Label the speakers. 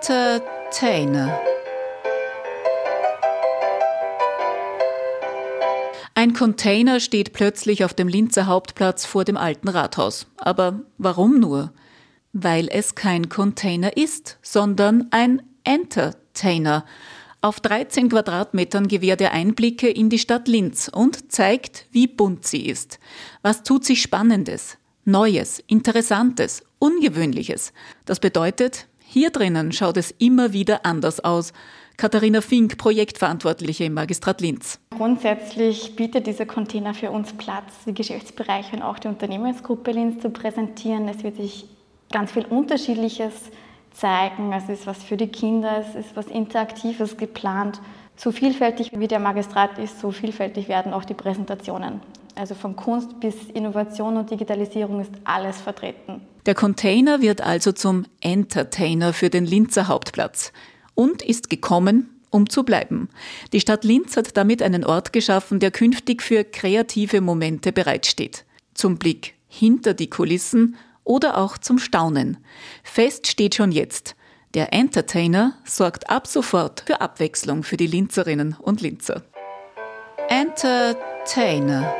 Speaker 1: Entertainer. Ein Container steht plötzlich auf dem Linzer Hauptplatz vor dem alten Rathaus. Aber warum nur? Weil es kein Container ist, sondern ein Entertainer. Auf 13 Quadratmetern gewährt er Einblicke in die Stadt Linz und zeigt, wie bunt sie ist. Was tut sich Spannendes, Neues, Interessantes, Ungewöhnliches. Das bedeutet, hier drinnen schaut es immer wieder anders aus. Katharina Fink, Projektverantwortliche im Magistrat Linz.
Speaker 2: Grundsätzlich bietet dieser Container für uns Platz, die Geschäftsbereiche und auch die Unternehmensgruppe Linz zu präsentieren. Es wird sich ganz viel Unterschiedliches zeigen. Es ist was für die Kinder, es ist was Interaktives geplant. So vielfältig wie der Magistrat ist, so vielfältig werden auch die Präsentationen. Also von Kunst bis Innovation und Digitalisierung ist alles vertreten.
Speaker 1: Der Container wird also zum Entertainer für den Linzer Hauptplatz und ist gekommen, um zu bleiben. Die Stadt Linz hat damit einen Ort geschaffen, der künftig für kreative Momente bereitsteht. Zum Blick hinter die Kulissen oder auch zum Staunen. Fest steht schon jetzt. Der Entertainer sorgt ab sofort für Abwechslung für die Linzerinnen und Linzer. Entertainer